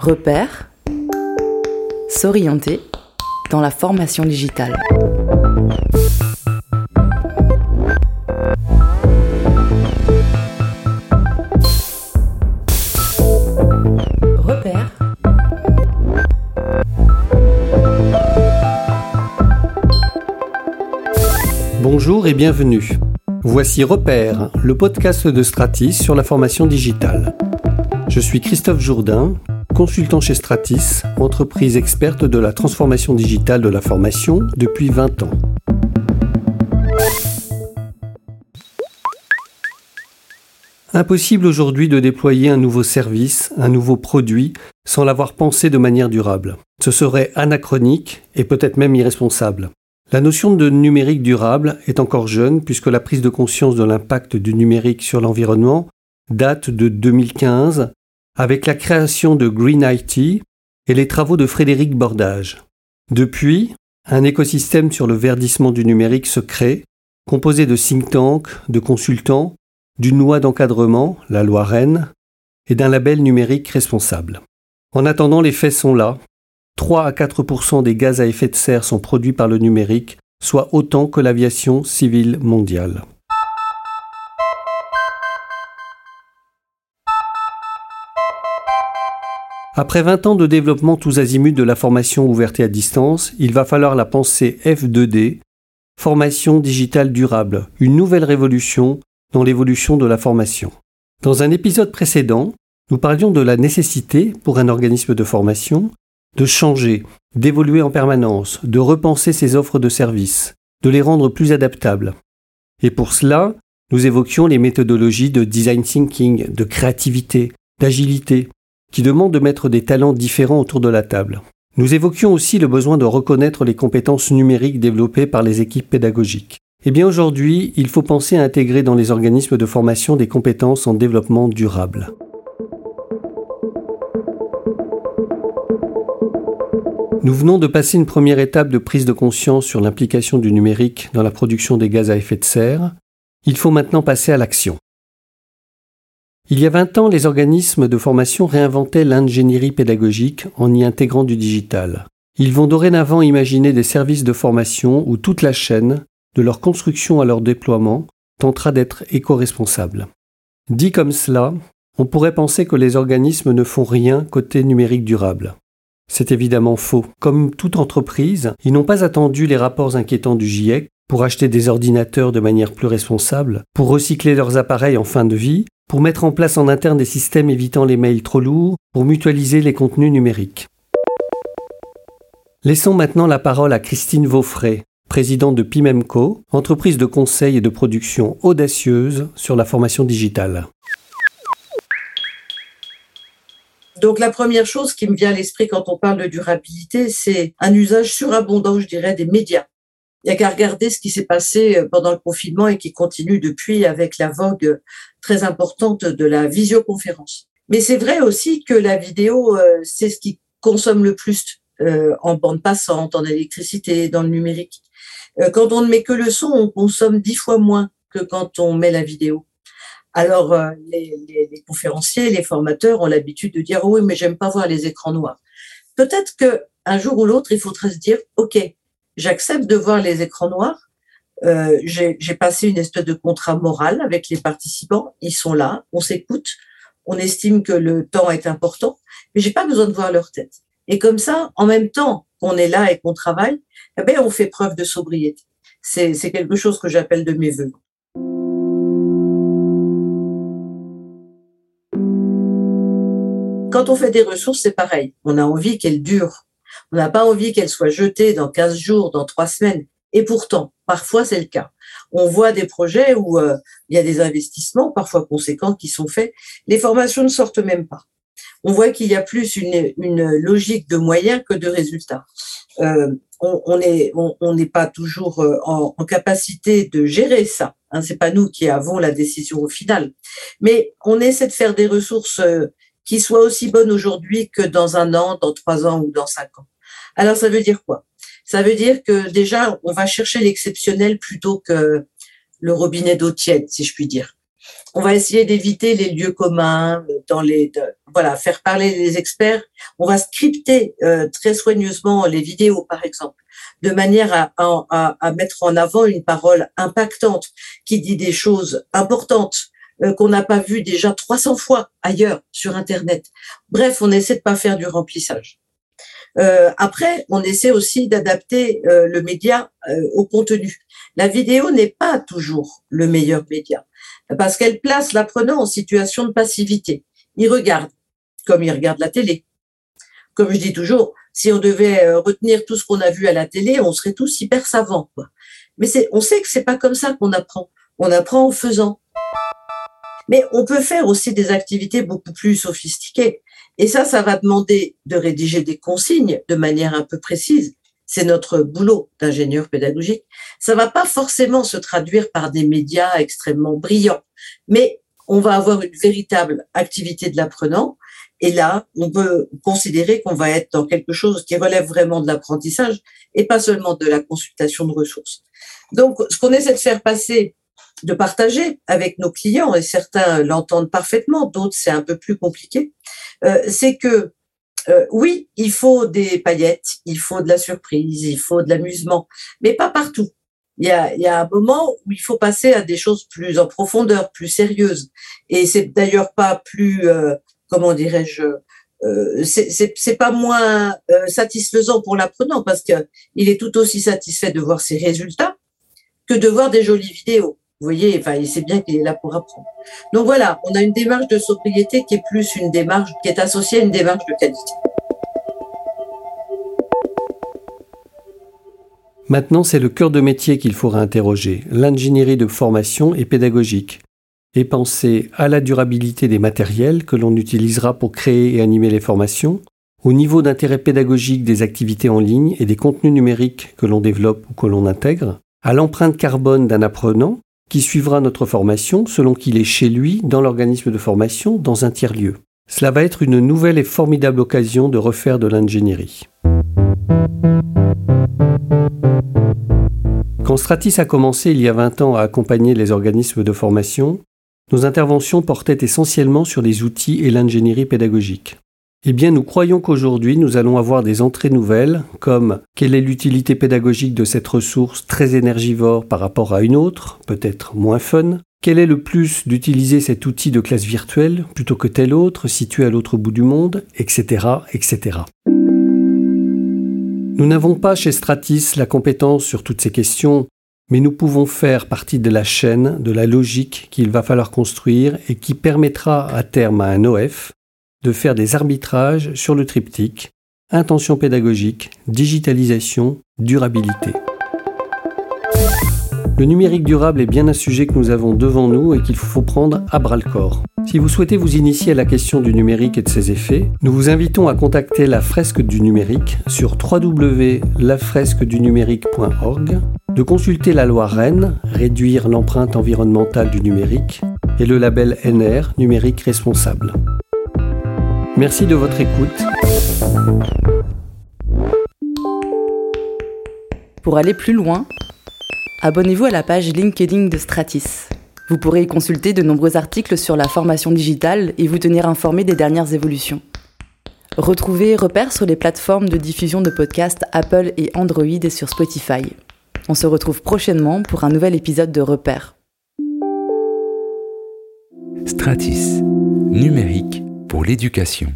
Repère, s'orienter dans la formation digitale. Repère. Bonjour et bienvenue. Voici Repère, le podcast de Stratis sur la formation digitale. Je suis Christophe Jourdain, consultant chez Stratis, entreprise experte de la transformation digitale de la formation depuis 20 ans. Impossible aujourd'hui de déployer un nouveau service, un nouveau produit, sans l'avoir pensé de manière durable. Ce serait anachronique et peut-être même irresponsable. La notion de numérique durable est encore jeune puisque la prise de conscience de l'impact du numérique sur l'environnement date de 2015 avec la création de Green IT et les travaux de Frédéric Bordage. Depuis, un écosystème sur le verdissement du numérique se crée, composé de think tanks, de consultants, d'une loi d'encadrement, la loi Rennes, et d'un label numérique responsable. En attendant, les faits sont là. 3 à 4% des gaz à effet de serre sont produits par le numérique, soit autant que l'aviation civile mondiale. Après 20 ans de développement tous azimuts de la formation ouverte et à distance, il va falloir la penser F2D, formation digitale durable, une nouvelle révolution dans l'évolution de la formation. Dans un épisode précédent, nous parlions de la nécessité pour un organisme de formation de changer, d'évoluer en permanence, de repenser ses offres de services, de les rendre plus adaptables. Et pour cela, nous évoquions les méthodologies de design thinking, de créativité, d'agilité, qui demandent de mettre des talents différents autour de la table. Nous évoquions aussi le besoin de reconnaître les compétences numériques développées par les équipes pédagogiques. Eh bien aujourd'hui, il faut penser à intégrer dans les organismes de formation des compétences en développement durable. Nous venons de passer une première étape de prise de conscience sur l'implication du numérique dans la production des gaz à effet de serre. Il faut maintenant passer à l'action. Il y a 20 ans, les organismes de formation réinventaient l'ingénierie pédagogique en y intégrant du digital. Ils vont dorénavant imaginer des services de formation où toute la chaîne, de leur construction à leur déploiement, tentera d'être éco-responsable. Dit comme cela, on pourrait penser que les organismes ne font rien côté numérique durable. C'est évidemment faux. Comme toute entreprise, ils n'ont pas attendu les rapports inquiétants du GIEC pour acheter des ordinateurs de manière plus responsable, pour recycler leurs appareils en fin de vie, pour mettre en place en interne des systèmes évitant les mails trop lourds, pour mutualiser les contenus numériques. Laissons maintenant la parole à Christine Vaufray, présidente de Pimemco, entreprise de conseil et de production audacieuse sur la formation digitale. Donc la première chose qui me vient à l'esprit quand on parle de durabilité, c'est un usage surabondant, je dirais, des médias. Il n'y a qu'à regarder ce qui s'est passé euh, pendant le confinement et qui continue depuis avec la vogue très importante de la visioconférence. Mais c'est vrai aussi que la vidéo, euh, c'est ce qui consomme le plus euh, en bande passante, en électricité, dans le numérique. Quand on ne met que le son, on consomme dix fois moins que quand on met la vidéo. Alors, les, les, conférenciers, les formateurs ont l'habitude de dire oh oui, mais j'aime pas voir les écrans noirs. Peut-être que un jour ou l'autre, il faudrait se dire ok, j'accepte de voir les écrans noirs. Euh, j'ai passé une espèce de contrat moral avec les participants. Ils sont là, on s'écoute, on estime que le temps est important, mais j'ai pas besoin de voir leur tête. Et comme ça, en même temps qu'on est là et qu'on travaille, eh ben, on fait preuve de sobriété. C'est quelque chose que j'appelle de mes voeux. Quand on fait des ressources, c'est pareil. On a envie qu'elles durent. On n'a pas envie qu'elle soit jetée dans 15 jours, dans trois semaines. Et pourtant, parfois, c'est le cas. On voit des projets où euh, il y a des investissements, parfois conséquents, qui sont faits. Les formations ne sortent même pas. On voit qu'il y a plus une, logique de moyens que de résultats. Euh, on n'est on, n'est pas toujours euh, en, capacité de gérer ça. Hein, c'est pas nous qui avons la décision au final, mais on essaie de faire des ressources qui soient aussi bonnes aujourd'hui que dans un an, dans trois ans ou dans cinq ans. Alors, ça veut dire quoi? Ça veut dire que déjà, on va chercher l'exceptionnel plutôt que le robinet d'eau tiède, si je puis dire. On va essayer d'éviter les lieux communs, dans les, voilà, faire parler les experts. On va scripter euh, très soigneusement les vidéos, par exemple, de manière à, à, à, mettre en avant une parole impactante qui dit des choses importantes euh, qu'on n'a pas vues déjà 300 fois ailleurs sur Internet. Bref, on essaie de pas faire du remplissage. Euh, après, on essaie aussi d'adapter euh, le média euh, au contenu. La vidéo n'est pas toujours le meilleur média parce qu'elle place l'apprenant en situation de passivité. Il regarde comme il regarde la télé. Comme je dis toujours, si on devait retenir tout ce qu'on a vu à la télé, on serait tous hyper savants. Quoi. Mais on sait que c'est pas comme ça qu'on apprend. On apprend en faisant. Mais on peut faire aussi des activités beaucoup plus sophistiquées. Et ça, ça va demander de rédiger des consignes de manière un peu précise. C'est notre boulot d'ingénieur pédagogique. Ça va pas forcément se traduire par des médias extrêmement brillants, mais on va avoir une véritable activité de l'apprenant. Et là, on peut considérer qu'on va être dans quelque chose qui relève vraiment de l'apprentissage et pas seulement de la consultation de ressources. Donc, ce qu'on essaie de faire passer de partager avec nos clients, et certains l'entendent parfaitement, d'autres c'est un peu plus compliqué, euh, c'est que euh, oui, il faut des paillettes, il faut de la surprise, il faut de l'amusement, mais pas partout. Il y, a, il y a un moment où il faut passer à des choses plus en profondeur, plus sérieuses. Et c'est d'ailleurs pas plus, euh, comment dirais-je, euh, c'est pas moins euh, satisfaisant pour l'apprenant parce que il est tout aussi satisfait de voir ses résultats que de voir des jolies vidéos. Vous voyez, enfin, il sait bien qu'il est là pour apprendre. Donc voilà, on a une démarche de sobriété qui est plus une démarche, qui est associée à une démarche de qualité. Maintenant, c'est le cœur de métier qu'il faut réinterroger, l'ingénierie de formation et pédagogique, et penser à la durabilité des matériels que l'on utilisera pour créer et animer les formations, au niveau d'intérêt pédagogique des activités en ligne et des contenus numériques que l'on développe ou que l'on intègre, à l'empreinte carbone d'un apprenant qui suivra notre formation selon qu'il est chez lui, dans l'organisme de formation, dans un tiers-lieu. Cela va être une nouvelle et formidable occasion de refaire de l'ingénierie. Quand Stratis a commencé il y a 20 ans à accompagner les organismes de formation, nos interventions portaient essentiellement sur les outils et l'ingénierie pédagogique. Eh bien, nous croyons qu'aujourd'hui, nous allons avoir des entrées nouvelles, comme quelle est l'utilité pédagogique de cette ressource très énergivore par rapport à une autre, peut-être moins fun, quel est le plus d'utiliser cet outil de classe virtuelle plutôt que tel autre situé à l'autre bout du monde, etc., etc. Nous n'avons pas chez Stratis la compétence sur toutes ces questions, mais nous pouvons faire partie de la chaîne, de la logique qu'il va falloir construire et qui permettra à terme à un OF de faire des arbitrages sur le triptyque intention pédagogique, digitalisation, durabilité. Le numérique durable est bien un sujet que nous avons devant nous et qu'il faut prendre à bras le corps. Si vous souhaitez vous initier à la question du numérique et de ses effets, nous vous invitons à contacter la fresque du numérique sur www.lafresquedunumérique.org, de consulter la loi Rennes, réduire l'empreinte environnementale du numérique, et le label NR, numérique responsable. Merci de votre écoute. Pour aller plus loin, abonnez-vous à la page LinkedIn de Stratis. Vous pourrez y consulter de nombreux articles sur la formation digitale et vous tenir informé des dernières évolutions. Retrouvez Repères sur les plateformes de diffusion de podcasts Apple et Android et sur Spotify. On se retrouve prochainement pour un nouvel épisode de Repères. Stratis, numérique pour l'éducation.